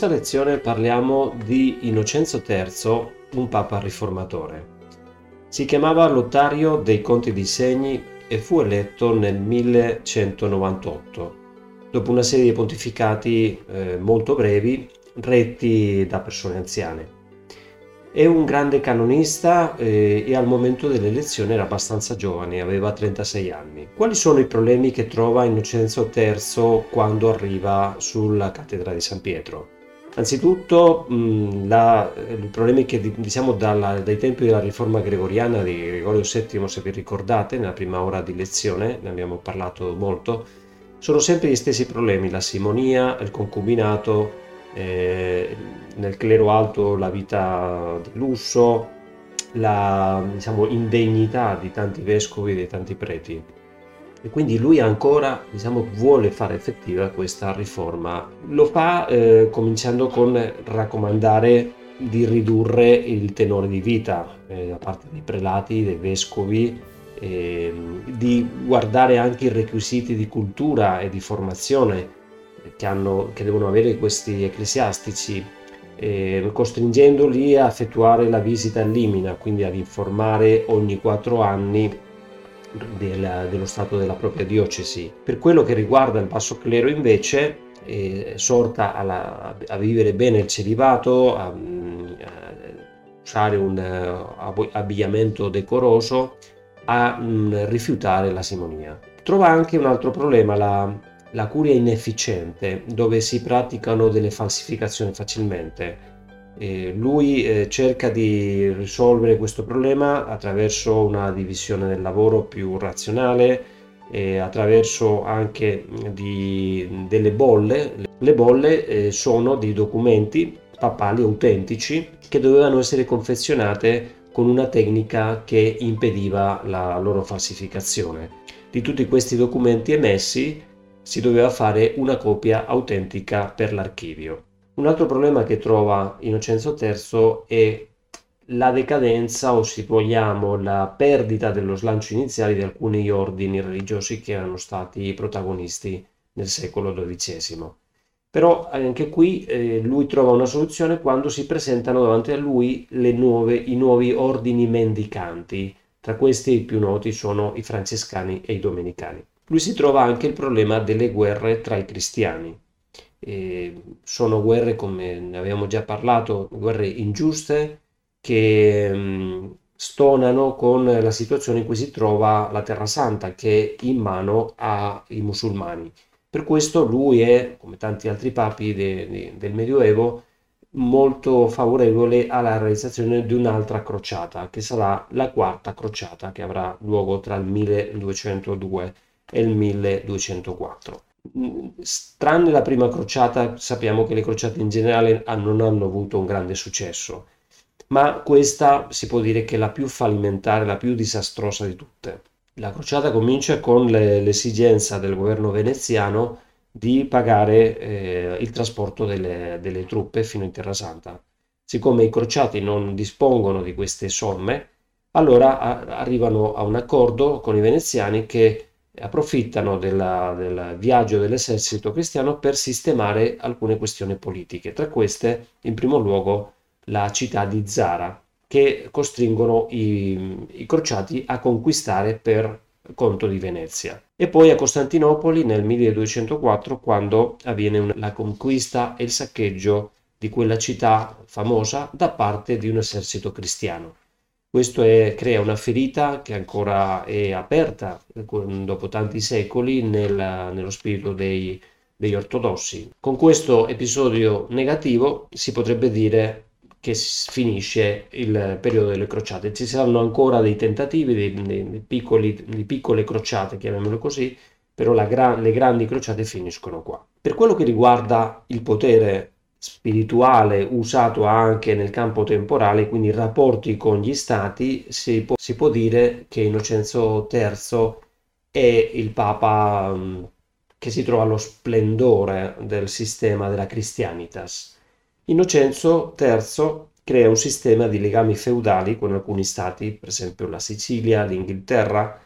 questa lezione parliamo di Innocenzo III, un papa riformatore. Si chiamava Lottario dei Conti di Segni e fu eletto nel 1198, dopo una serie di pontificati eh, molto brevi, retti da persone anziane. È un grande canonista eh, e al momento dell'elezione era abbastanza giovane, aveva 36 anni. Quali sono i problemi che trova Innocenzo III quando arriva sulla cattedra di San Pietro? Anzitutto mh, la, i problemi che diciamo dalla, dai tempi della riforma gregoriana di Gregorio VII, se vi ricordate, nella prima ora di lezione, ne abbiamo parlato molto, sono sempre gli stessi problemi, la simonia, il concubinato, eh, nel clero alto la vita di lusso, la diciamo, indegnità di tanti vescovi e di tanti preti. E quindi lui ancora diciamo, vuole fare effettiva questa riforma. Lo fa eh, cominciando con raccomandare di ridurre il tenore di vita eh, da parte dei prelati, dei vescovi, eh, di guardare anche i requisiti di cultura e di formazione che, hanno, che devono avere questi ecclesiastici, eh, costringendoli a effettuare la visita al limina, quindi ad informare ogni quattro anni del, dello stato della propria diocesi. Per quello che riguarda il basso clero invece, eh, sorta alla, a vivere bene il celibato, a, a usare un uh, abbigliamento decoroso, a um, rifiutare la simonia. Trova anche un altro problema, la, la curia inefficiente, dove si praticano delle falsificazioni facilmente. E lui eh, cerca di risolvere questo problema attraverso una divisione del lavoro più razionale, e attraverso anche di, delle bolle. Le bolle eh, sono di documenti papali autentici che dovevano essere confezionate con una tecnica che impediva la loro falsificazione. Di tutti questi documenti emessi si doveva fare una copia autentica per l'archivio. Un altro problema che trova Innocenzo III è la decadenza o se vogliamo la perdita dello slancio iniziale di alcuni ordini religiosi che erano stati protagonisti nel secolo XII. Però anche qui eh, lui trova una soluzione quando si presentano davanti a lui nuove, i nuovi ordini mendicanti. Tra questi i più noti sono i francescani e i domenicani lui si trova anche il problema delle guerre tra i cristiani. E sono guerre, come ne abbiamo già parlato, guerre ingiuste che mh, stonano con la situazione in cui si trova la Terra Santa, che è in mano ai musulmani. Per questo lui è, come tanti altri papi de, de, del Medioevo, molto favorevole alla realizzazione di un'altra crociata, che sarà la quarta crociata che avrà luogo tra il 1202 e il 1204. Tranne la prima crociata, sappiamo che le crociate in generale non hanno avuto un grande successo, ma questa si può dire che è la più fallimentare, la più disastrosa di tutte. La crociata comincia con le, l'esigenza del governo veneziano di pagare eh, il trasporto delle, delle truppe fino in Terra Santa. Siccome i crociati non dispongono di queste somme, allora a, arrivano a un accordo con i veneziani che approfittano della, del viaggio dell'esercito cristiano per sistemare alcune questioni politiche, tra queste in primo luogo la città di Zara, che costringono i, i crociati a conquistare per conto di Venezia. E poi a Costantinopoli nel 1204 quando avviene una, la conquista e il saccheggio di quella città famosa da parte di un esercito cristiano. Questo è, crea una ferita che ancora è aperta dopo tanti secoli nel, nello spirito dei, degli ortodossi. Con questo episodio negativo si potrebbe dire che finisce il periodo delle crociate. Ci saranno ancora dei tentativi, dei, dei piccoli, di piccole crociate, chiamiamole così, però gra- le grandi crociate finiscono qua. Per quello che riguarda il potere spirituale usato anche nel campo temporale, quindi rapporti con gli stati, si può, si può dire che Innocenzo III è il Papa um, che si trova allo splendore del sistema della Christianitas. Innocenzo III crea un sistema di legami feudali con alcuni stati, per esempio la Sicilia, l'Inghilterra,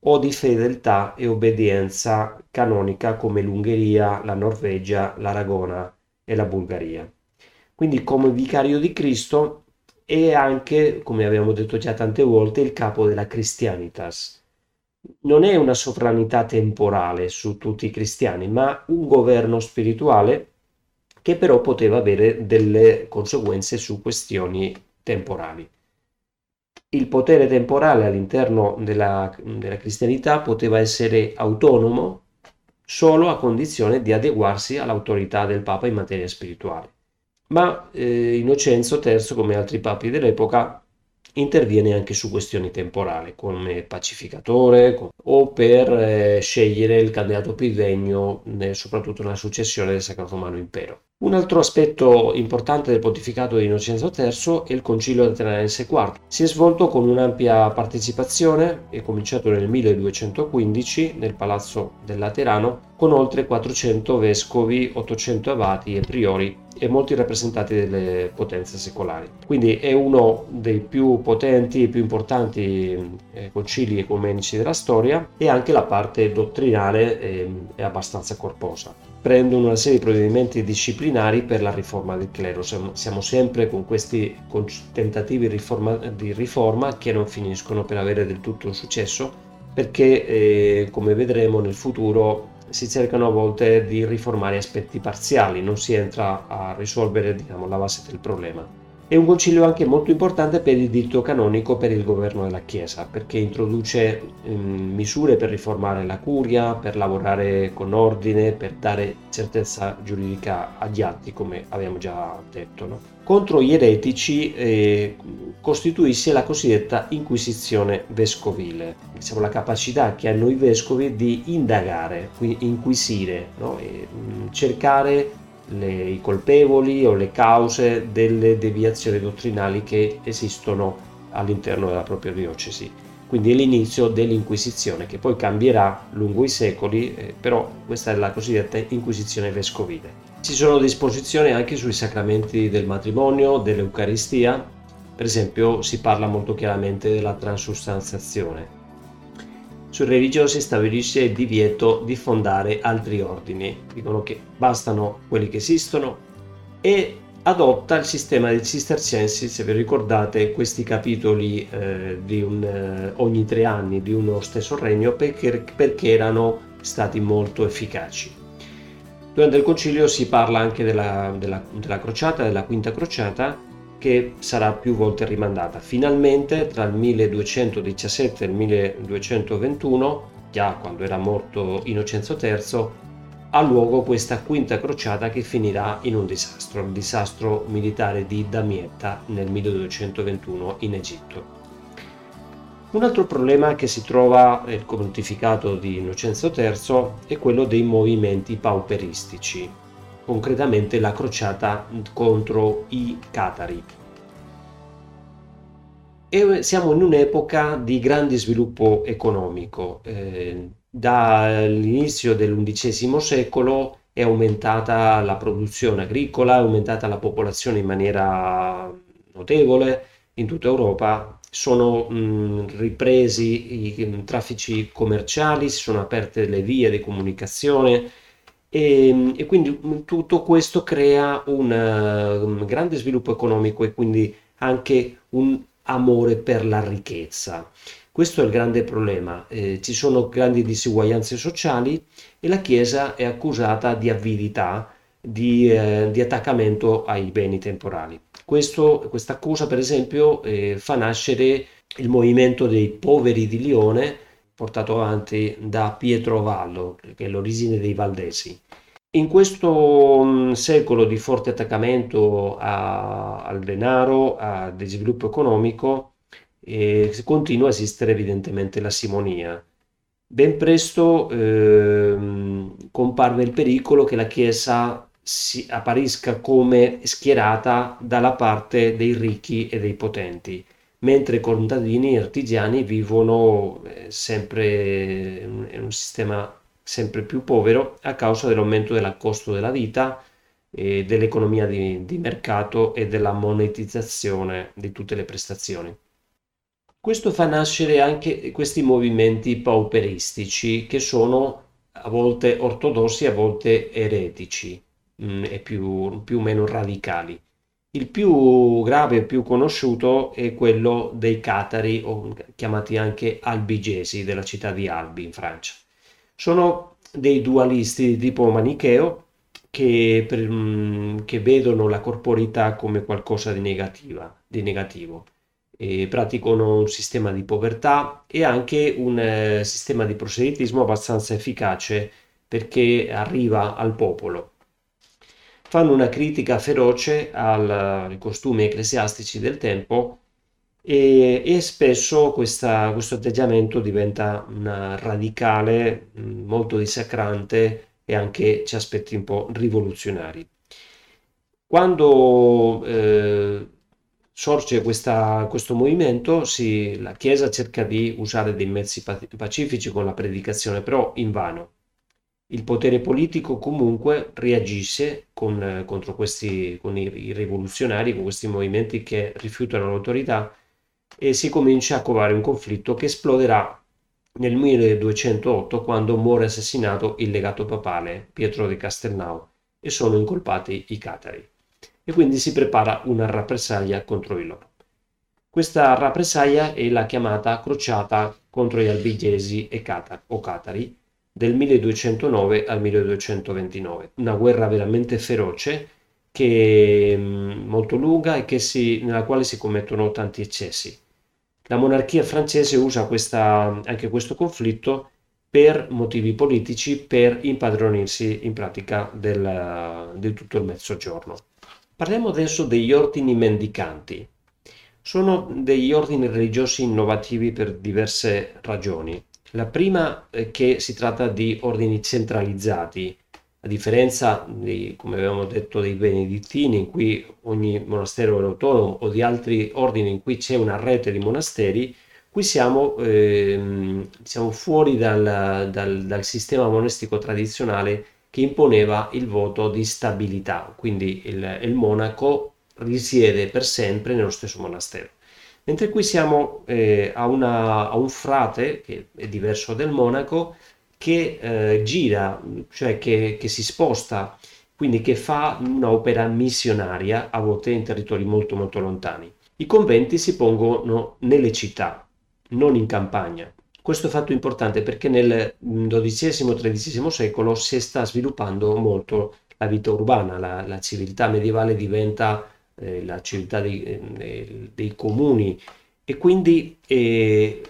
o di fedeltà e obbedienza canonica come l'Ungheria, la Norvegia, l'Aragona e la Bulgaria. quindi come vicario di Cristo e anche, come abbiamo detto già tante volte, il capo della Christianitas. Non è una sovranità temporale su tutti i cristiani, ma un governo spirituale che però poteva avere delle conseguenze su questioni temporali. Il potere temporale all'interno della, della cristianità poteva essere autonomo solo a condizione di adeguarsi all'autorità del Papa in materia spirituale. Ma eh, Innocenzo III, come altri papi dell'epoca, interviene anche su questioni temporali, come pacificatore o per eh, scegliere il candidato più degno, soprattutto nella successione del Sacro Romano Impero. Un altro aspetto importante del pontificato di Innocenzo III è il Concilio Lateranense IV. Si è svolto con un'ampia partecipazione, è cominciato nel 1215 nel Palazzo del Laterano, con oltre 400 vescovi, 800 abati e priori e molti rappresentanti delle potenze secolari. Quindi è uno dei più potenti e più importanti eh, concili ecumenici della storia e anche la parte dottrinale è, è abbastanza corposa prendono una serie di provvedimenti disciplinari per la riforma del clero. Siamo, sempre con questi tentativi riforma, di riforma che non finiscono per avere del tutto un successo perché, eh, come vedremo nel futuro, si cercano a volte di riformare aspetti parziali, non si entra a risolvere diciamo, la base del problema. È un concilio anche molto importante per il diritto canonico per il governo della Chiesa, perché introduce um, misure per riformare la curia, per lavorare con ordine, per dare certezza giuridica agli atti, come abbiamo già detto. No? Contro gli eretici eh, costituisce la cosiddetta inquisizione vescovile, diciamo la capacità che hanno i vescovi di indagare, inquisire, no? e, um, cercare le, i colpevoli o le cause delle deviazioni dottrinali che esistono all'interno della propria diocesi. Quindi è l'inizio dell'Inquisizione che poi cambierà lungo i secoli, eh, però questa è la cosiddetta Inquisizione vescovile. Ci sono disposizioni anche sui sacramenti del matrimonio, dell'Eucaristia, per esempio si parla molto chiaramente della transustanziazione, sui religiosi stabilisce il divieto di fondare altri ordini, dicono che bastano quelli che esistono e adotta il sistema dei cistercensi, se vi ricordate questi capitoli eh, un, eh, ogni tre anni di uno stesso regno perché, perché erano stati molto efficaci. Durante il concilio si parla anche della, della, della crociata, della quinta crociata, che sarà più volte rimandata. Finalmente tra il 1217 e il 1221, già quando era morto Innocenzo III, ha luogo questa quinta crociata che finirà in un disastro, il disastro militare di Damietta nel 1221 in Egitto. Un altro problema che si trova nel pontificato di Innocenzo III è quello dei movimenti pauperistici, concretamente la crociata contro i catari. E siamo in un'epoca di grande sviluppo economico. Eh, dall'inizio dell'undicesimo secolo è aumentata la produzione agricola, è aumentata la popolazione in maniera notevole in tutta Europa, sono mh, ripresi i, i traffici commerciali, si sono aperte le vie di comunicazione, e, e quindi mm, tutto questo crea un, un grande sviluppo economico e quindi anche un amore per la ricchezza. Questo è il grande problema, eh, ci sono grandi disuguaglianze sociali e la Chiesa è accusata di avidità, di, eh, di attaccamento ai beni temporali. Questa accusa, per esempio, eh, fa nascere il movimento dei poveri di Lione, portato avanti da Pietro Vallo, che è l'origine dei Valdesi. In questo mm, secolo di forte attaccamento a, al denaro, a, di sviluppo economico, eh, continua a esistere evidentemente la simonia. Ben presto eh, comparve il pericolo che la Chiesa si apparisca come schierata dalla parte dei ricchi e dei potenti mentre i contadini e artigiani vivono eh, sempre in un sistema sempre più povero a causa dell'aumento del costo della vita, dell'economia di, di mercato e della monetizzazione di tutte le prestazioni. Questo fa nascere anche questi movimenti pauperistici che sono a volte ortodossi, a volte eretici mh, mm, e più o meno radicali. Il più grave e più conosciuto è quello dei Catari, o chiamati anche albigesi, della città di Albi in Francia. Sono dei dualisti di tipo manicheo che, mm, che vedono la corporità come qualcosa di, negativa, di negativo. E praticano un sistema di povertà e anche un eh, sistema di proselitismo abbastanza efficace perché arriva al popolo. Fanno una critica feroce al, ai costumi ecclesiastici del tempo e, e spesso questa, questo atteggiamento diventa radicale, molto dissacrante e anche ci aspetti un po' rivoluzionari. Quando eh, sorge questa, questo movimento, si, la Chiesa cerca di usare dei mezzi pacifici con la predicazione, però invano. Il potere politico comunque reagisce con, contro questi, con i, i rivoluzionari, con questi movimenti che rifiutano l'autorità e si comincia a covare un conflitto che esploderà nel 1208 quando muore assassinato il legato papale Pietro di Castelnau e sono incolpati i catari e quindi si prepara una rappresaglia contro di loro. Questa rappresaglia è la chiamata crociata contro gli albigesi e catar, o catari del 1209 al 1229, una guerra veramente feroce che, mm, molto lunga e si, nella quale si commettono tanti eccessi. La monarchia francese usa questa, anche questo conflitto per motivi politici, per impadronirsi in pratica del, di tutto il mezzogiorno. Parliamo adesso degli ordini mendicanti. Sono degli ordini religiosi innovativi per diverse ragioni. La prima è che si tratta di ordini centralizzati, a differenza, di, come avevamo detto, dei benedettini, in cui ogni monastero è autonomo, o di altri ordini in cui c'è una rete di monasteri, qui siamo, eh, siamo fuori dal, dal, dal, sistema monastico tradizionale che imponeva il voto di stabilità, quindi il, il monaco risiede per sempre nello stesso monastero. Mentre qui siamo eh, a, una, a un frate, che è diverso del monaco, che eh, gira, cioè che, che, si sposta, quindi che fa un'opera missionaria a volte in territori molto molto lontani. I conventi si pongono nelle città, non in campagna. Questo è fatto importante perché nel XII-XIII secolo si sta sviluppando molto la vita urbana, la, la civiltà medievale diventa eh, la civiltà dei, eh, dei, comuni e quindi eh,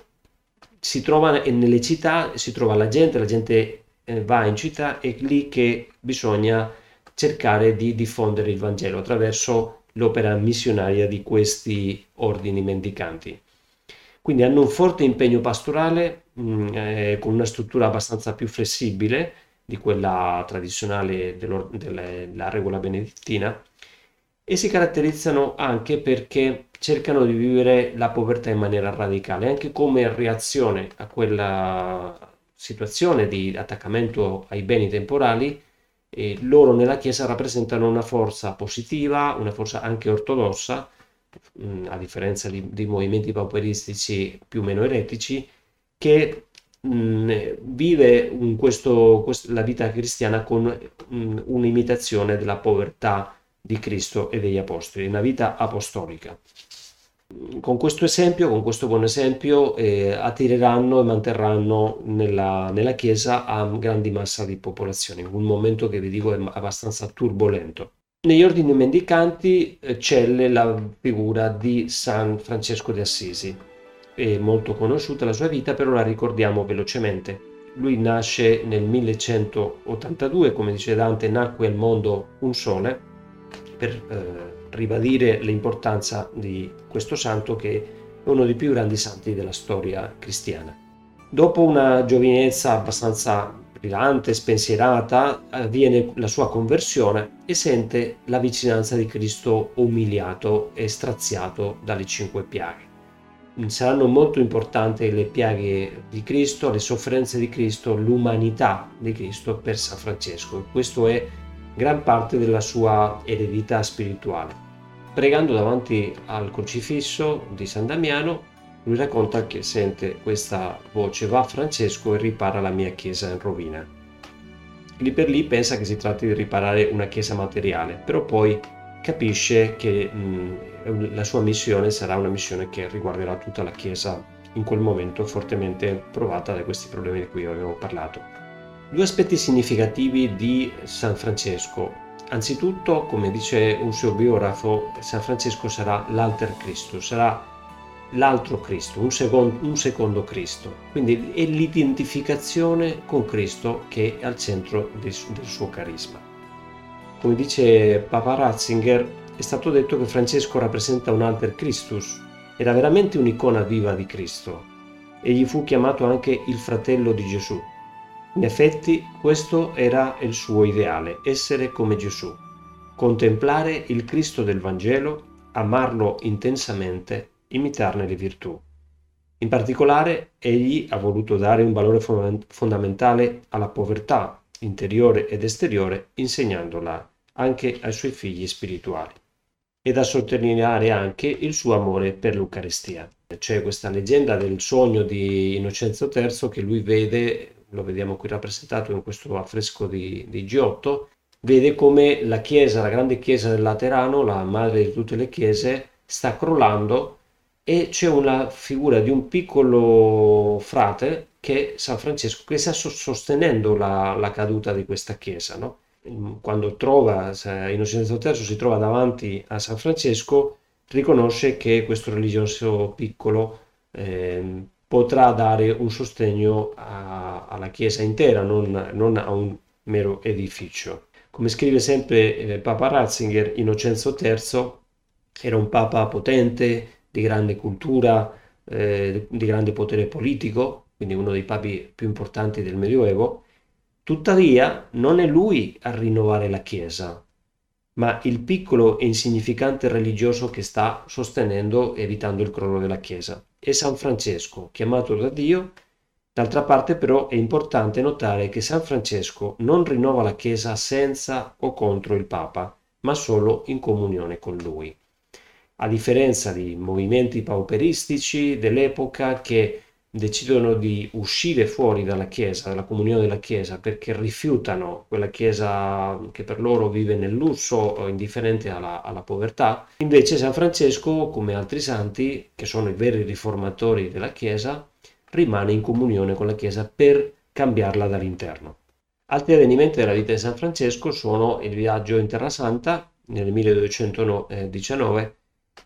si trova nelle città, si trova la gente, la gente eh, va in città e lì che bisogna cercare di diffondere il Vangelo attraverso l'opera missionaria di questi ordini mendicanti. Quindi hanno un forte impegno pastorale mh, mm, eh, con una struttura abbastanza più flessibile di quella tradizionale della regola benedettina e si caratterizzano anche perché cercano di vivere la povertà in maniera radicale, anche come reazione a quella situazione di attaccamento ai beni temporali, eh, loro nella Chiesa rappresentano una forza positiva, una forza anche ortodossa, a differenza di, di, movimenti pauperistici più o meno eretici, che mh, vive questo, questo, la vita cristiana con mh, un'imitazione della povertà di Cristo e degli Apostoli, una vita apostolica con questo esempio, con questo buon esempio, eh, attireranno e manterranno nella, nella, Chiesa a grandi massa di popolazione, un momento che vi dico è abbastanza turbolento. Negli ordini mendicanti eh, c'è la figura di San Francesco di Assisi, è molto conosciuta la sua vita, però la ricordiamo velocemente. Lui nasce nel 1182, come dice Dante, nacque al mondo un sole per eh, ribadire l'importanza di questo santo che è uno dei più grandi santi della storia cristiana. Dopo una giovinezza abbastanza brillante, spensierata, avviene la sua conversione e sente la vicinanza di Cristo umiliato e straziato dalle cinque piaghe. Saranno molto importanti le piaghe di Cristo, le sofferenze di Cristo, l'umanità di Cristo per San Francesco. Questo è gran parte della sua eredità spirituale. Pregando davanti al crocifisso di San Damiano, lui racconta che sente questa voce va Francesco e ripara la mia chiesa in rovina. Lì per lì pensa che si tratti di riparare una chiesa materiale, però poi capisce che mh, la sua missione sarà una missione che riguarderà tutta la Chiesa in quel momento fortemente provata da questi problemi di cui avevo parlato. Due aspetti significativi di San Francesco. Anzitutto, come dice un suo biografo, San Francesco sarà l'alter Cristo, sarà l'altro Cristo, un secondo, un secondo Cristo. Quindi è l'identificazione con Cristo che è al centro del, del suo carisma. Come dice Papa Ratzinger, è stato detto che Francesco rappresenta un alter Christus, era veramente un'icona viva di Cristo. Egli fu chiamato anche il fratello di Gesù. In effetti questo era il suo ideale, essere come Gesù, contemplare il Cristo del Vangelo, amarlo intensamente imitarne le virtù. In particolare, egli ha voluto dare un valore fondamentale alla povertà interiore ed esteriore, insegnandola anche ai suoi figli spirituali. E da sottolineare anche il suo amore per l'Eucaristia. C'è questa leggenda del sogno di Innocenzo III che lui vede, lo vediamo qui rappresentato in questo affresco di, di Giotto, vede come la chiesa, la grande chiesa del Laterano, la madre di tutte le chiese, sta crollando e c'è una figura di un piccolo frate che San Francesco che sta sostenendo la, la caduta di questa chiesa. No? Quando trova, Innocenzo III si trova davanti a San Francesco, riconosce che questo religioso piccolo eh, potrà dare un sostegno a, alla chiesa intera, non, non, a un mero edificio. Come scrive sempre eh, Papa Ratzinger, Innocenzo III era un papa potente, di grande cultura, eh, di grande potere politico, quindi uno dei papi più importanti del Medioevo, tuttavia non è lui a rinnovare la Chiesa, ma il piccolo e insignificante religioso che sta sostenendo evitando il crollo della Chiesa. È San Francesco, chiamato da Dio. D'altra parte però è importante notare che San Francesco non rinnova la Chiesa senza o contro il Papa, ma solo in comunione con lui a differenza di movimenti pauperistici dell'epoca che decidono di uscire fuori dalla Chiesa, dalla comunione della Chiesa, perché rifiutano quella Chiesa che per loro vive nel lusso o indifferente alla, alla, povertà. Invece San Francesco, come altri santi, che sono i veri riformatori della Chiesa, rimane in comunione con la Chiesa per cambiarla dall'interno. Altri avvenimenti della vita di San Francesco sono il viaggio in Terra Santa nel 1219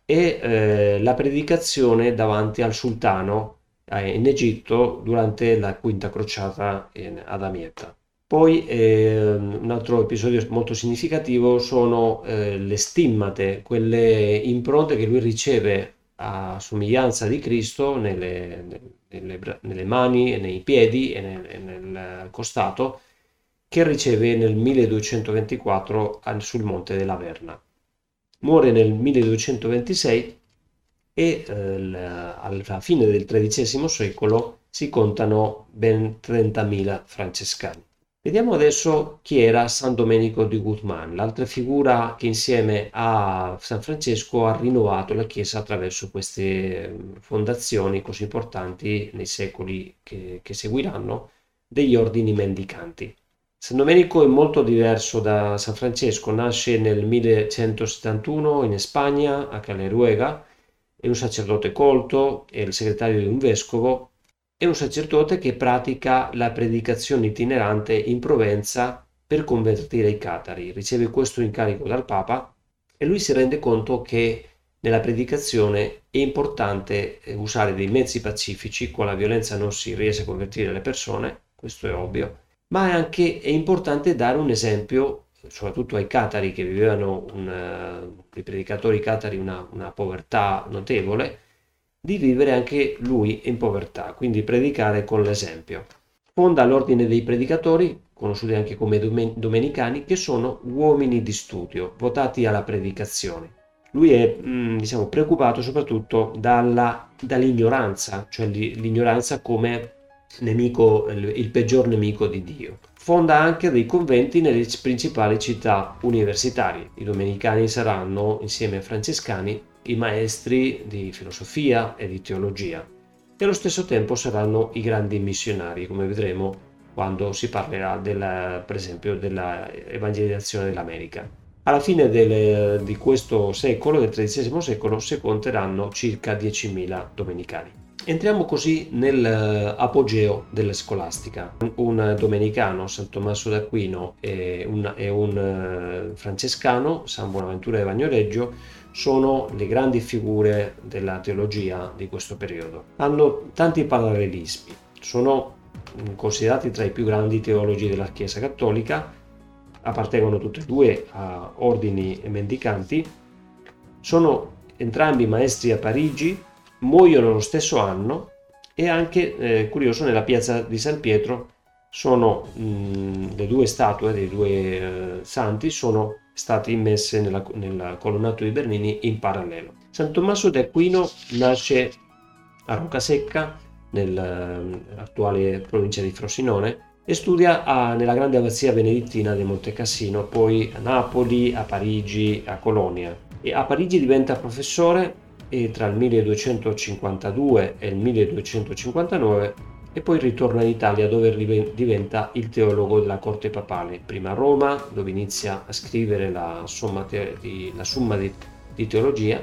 e eh, la predicazione davanti al sultano eh, in Egitto durante la quinta crociata in, ad Amietta. Poi eh, un altro episodio molto significativo sono eh, le stimmate, quelle impronte che lui riceve a somiglianza di Cristo nelle, nelle, nelle mani, nei piedi e nel, e nel costato, che riceve nel 1224 sul monte della Verna muore nel 1226 e eh, alla fine del XIII secolo si contano ben 30.000 francescani. Vediamo adesso chi era San Domenico di Guzman, l'altra figura che insieme a San Francesco ha rinnovato la Chiesa attraverso queste mm, fondazioni così importanti nei secoli che, che seguiranno degli ordini mendicanti. San Domenico è molto diverso da San Francesco, nasce nel 1171 in Spagna, a Caleruega, è un sacerdote colto, è il segretario di un vescovo, è un sacerdote che pratica la predicazione itinerante in Provenza per convertire i catari, riceve questo incarico dal Papa e lui si rende conto che nella predicazione è importante eh, usare dei mezzi pacifici, con la violenza non si riesce a convertire le persone, questo è ovvio, ma è anche è importante dare un esempio, soprattutto ai catari che vivevano, una, i predicatori catari, una, una povertà notevole, di vivere anche lui in povertà, quindi predicare con l'esempio. Fonda l'ordine dei predicatori, conosciuti anche come domenicani, che sono uomini di studio, votati alla predicazione. Lui è mm, diciamo, preoccupato soprattutto dalla, dall'ignoranza, cioè l'ignoranza come nemico, il peggior nemico di Dio. Fonda anche dei conventi nelle principali città universitarie. I domenicani saranno, insieme ai francescani, i maestri di filosofia e di teologia e allo stesso tempo saranno i grandi missionari, come vedremo quando si parlerà della, per esempio dell'evangelizzazione dell'America. Alla fine del, di questo secolo, del XIII secolo, si conteranno circa 10.000 domenicani. Entriamo così nell'apogeo della scolastica. Un domenicano, San Tommaso d'Aquino, e un, e un eh, francescano, San Bonaventura di Bagnoregio, sono le grandi figure della teologia di questo periodo. Hanno tanti parallelismi, sono considerati tra i più grandi teologi della Chiesa Cattolica, appartengono tutti e due a ordini mendicanti, sono entrambi maestri a Parigi, muoiono lo stesso anno e anche, eh, curioso, nella piazza di San Pietro sono mh, le due statue dei due eh, santi sono state immesse nella, nella colonnato di Bernini in parallelo. San Tommaso d'Aquino nasce a Roccasecca, nell'attuale provincia di Frosinone, e studia a, nella grande abbazia benedittina di Monte Cassino, poi a Napoli, a Parigi, a Colonia. E a Parigi diventa professore e tra il 1252 e il 1259 e poi ritorna in Italia dove diventa il teologo della corte papale, prima a Roma dove inizia a scrivere la somma, te- di, la summa di, di teologia,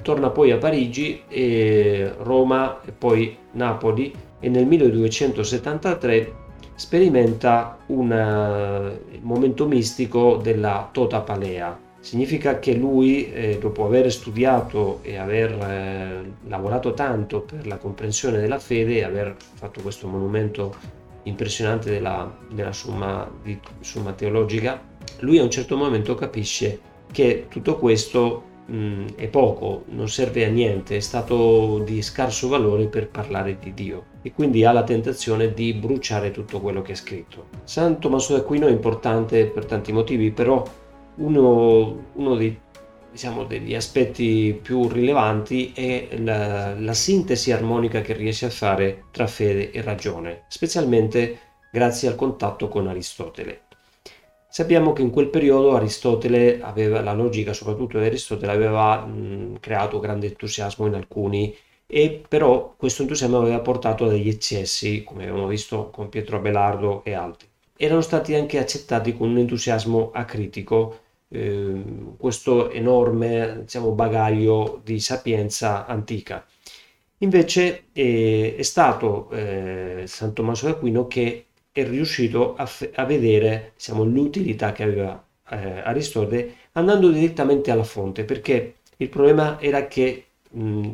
torna poi a Parigi, e Roma e poi Napoli e nel 1273 sperimenta un momento mistico della Tota Palea. Significa che lui, eh, dopo aver studiato e aver eh, lavorato tanto per la comprensione della fede e aver fatto questo monumento impressionante della, della summa, di, summa teologica, lui a un certo momento capisce che tutto questo mh, è poco, non serve a niente, è stato di scarso valore per parlare di Dio e quindi ha la tentazione di bruciare tutto quello che è scritto. San Tommaso d'Aquino è importante per tanti motivi, però uno, uno dei, diciamo, degli aspetti più rilevanti è la, la sintesi armonica che riesce a fare tra fede e ragione, specialmente grazie al contatto con Aristotele. Sappiamo che in quel periodo Aristotele aveva, la logica soprattutto di Aristotele aveva mh, creato grande entusiasmo in alcuni e però questo entusiasmo aveva portato a degli eccessi, come abbiamo visto con Pietro Abelardo e altri. Erano stati anche accettati con un entusiasmo acritico eh, questo enorme diciamo, bagaglio di sapienza antica. Invece eh, è stato eh, San Tommaso d'Aquino che è riuscito a, f- a vedere diciamo, l'utilità che aveva eh, Aristotele andando direttamente alla fonte, perché il problema era che mh,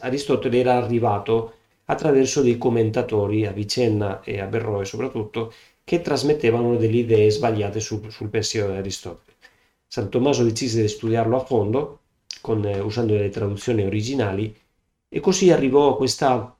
Aristotele era arrivato attraverso dei commentatori, Avicenna e Averroe soprattutto, che trasmettevano delle idee sbagliate su, sul pensiero di Aristotele. San Tommaso decise di studiarlo a fondo, con, eh, usando delle traduzioni originali, e così arrivò a questa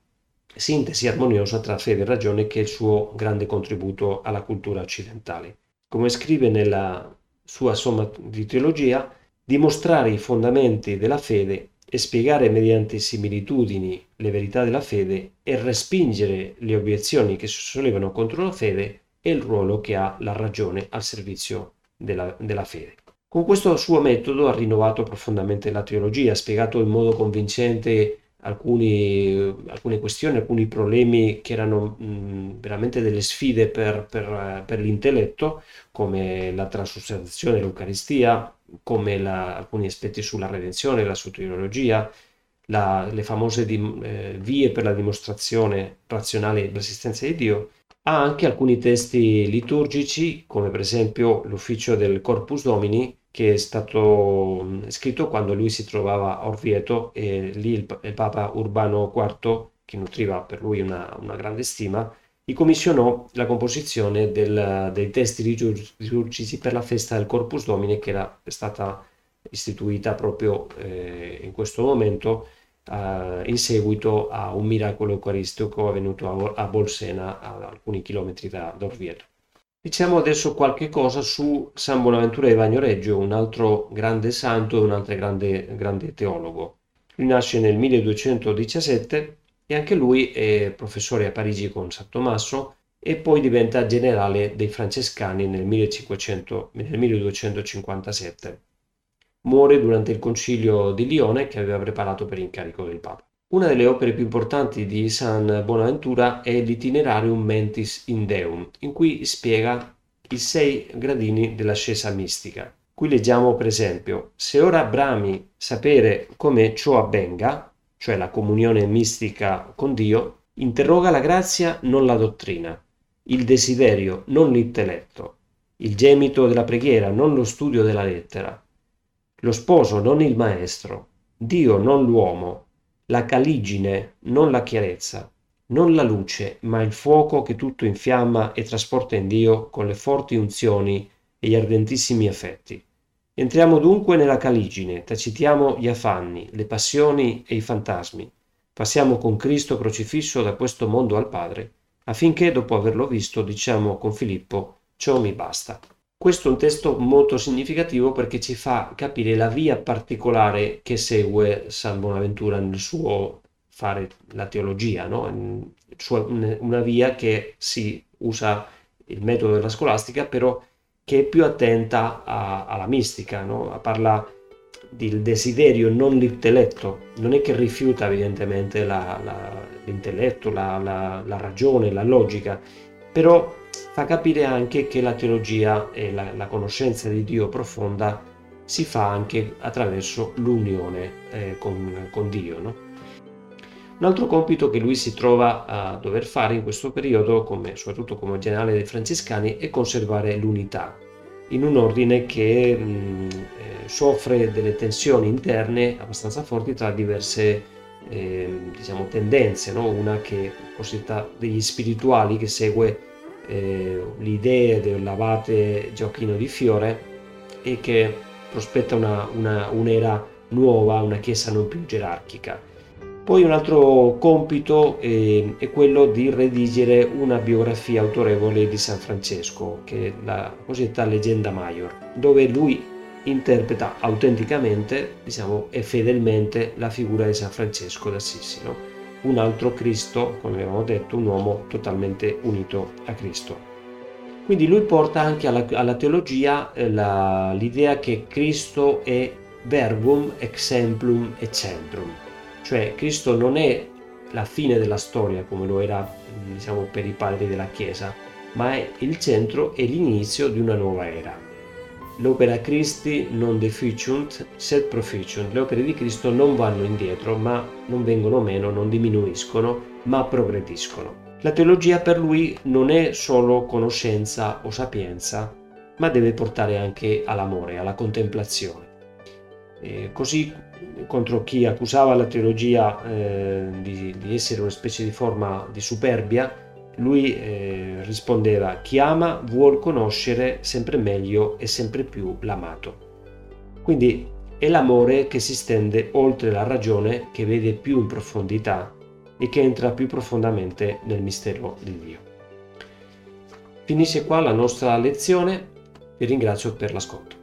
sintesi armoniosa tra fede e ragione che è il suo grande contributo alla cultura occidentale. Come scrive nella sua somma di teologia, dimostrare i fondamenti della fede e spiegare mediante similitudini le verità della fede e respingere le obiezioni che si sollevano contro la fede è il ruolo che ha la ragione al servizio della, della fede. Con questo suo metodo ha rinnovato profondamente la teologia, ha spiegato in modo convincente alcuni, alcune questioni, alcuni problemi che erano mh, veramente delle sfide per, per, per, l'intelletto, come la transustanziazione dell'Eucaristia, come la, alcuni aspetti sulla redenzione, la soteriologia, la, le famose dim, eh, vie per la dimostrazione razionale dell'esistenza di Dio, ha anche alcuni testi liturgici, come per esempio l'ufficio del Corpus Domini, che è stato scritto quando lui si trovava a Orvieto e lì il, il Papa Urbano IV, che nutriva per lui una, una grande stima, gli commissionò la composizione del, dei testi liturgici per la festa del Corpus Domini che era stata istituita proprio eh, in questo momento eh, in seguito a un miracolo eucaristico avvenuto a, a Bolsena a alcuni chilometri da, Orvieto. Diciamo adesso qualche cosa su San Bonaventura di Bagnoregio, un altro grande santo e un altro grande, grande teologo. Lui nasce nel 1217 e anche lui è professore a Parigi con San Tommaso e poi diventa generale dei francescani nel, 1500, nel 1257. Muore durante il concilio di Lione che aveva preparato per incarico del Papa. Una delle opere più importanti di San Bonaventura è l'Itinerarium Mentis in Deum, in cui spiega i sei gradini dell'ascesa mistica. Qui leggiamo per esempio, se ora brami sapere come ciò avvenga, cioè la comunione mistica con Dio, interroga la grazia, non la dottrina, il desiderio, non l'intelletto, il gemito della preghiera, non lo studio della lettera, lo sposo, non il maestro, Dio, non l'uomo, la caligine, non la chiarezza, non la luce, ma il fuoco che tutto infiamma e trasporta in Dio con le forti unzioni e gli ardentissimi affetti. Entriamo dunque nella caligine, tacitiamo gli affanni, le passioni e i fantasmi. Passiamo con Cristo crocifisso da questo mondo al Padre, affinché dopo averlo visto diciamo con Filippo, ciò mi basta. Questo è un testo molto significativo perché ci fa capire la via particolare che segue San Bonaventura nel suo fare la teologia, no? una via che si usa il metodo della scolastica, però che è più attenta a, alla mistica, no? parla del desiderio, non l'intelletto, non è che rifiuta evidentemente la, la, l'intelletto, la, la, ragione, la logica, però fa capire anche che la teologia e la, conoscenza di Dio profonda si fa anche attraverso l'unione eh, con, con, Dio. No? Un altro compito che lui si trova a dover fare in questo periodo, come, soprattutto come generale dei francescani, è conservare l'unità in un ordine che mh, eh, soffre delle tensioni interne abbastanza forti tra diverse eh, diciamo, tendenze, no? una che è cosiddetta degli spirituali che segue eh, l'idea dell'abate Gioacchino di Fiore e che prospetta una, una, un'era nuova, una chiesa non più gerarchica poi un altro compito eh, è quello di redigere una biografia autorevole di San Francesco, che è la cosiddetta Leggenda Maior, dove lui interpreta autenticamente diciamo, e fedelmente la figura di San Francesco d'Assisi, no? Un altro Cristo, come abbiamo detto, un uomo totalmente unito a Cristo. Quindi lui porta anche alla, alla teologia eh, la, l'idea che Cristo è verbum, exemplum e centrum, cioè Cristo non è la fine della storia come lo era diciamo, per i padri della Chiesa, ma è il centro e l'inizio di una nuova era. L'opera Christi non deficiunt, sed proficiunt. Le opere di Cristo non vanno indietro, ma non vengono meno, non diminuiscono, ma progrediscono. La teologia per lui non è solo conoscenza o sapienza, ma deve portare anche all'amore, alla contemplazione. E così contro chi accusava la teologia eh, di, di, essere una specie di forma di superbia, lui eh, rispondeva chi ama vuol conoscere sempre meglio e sempre più l'amato. Quindi è l'amore che si stende oltre la ragione, che vede più in profondità e che entra più profondamente nel mistero di Dio. Finisce qua la nostra lezione, vi ringrazio per l'ascolto.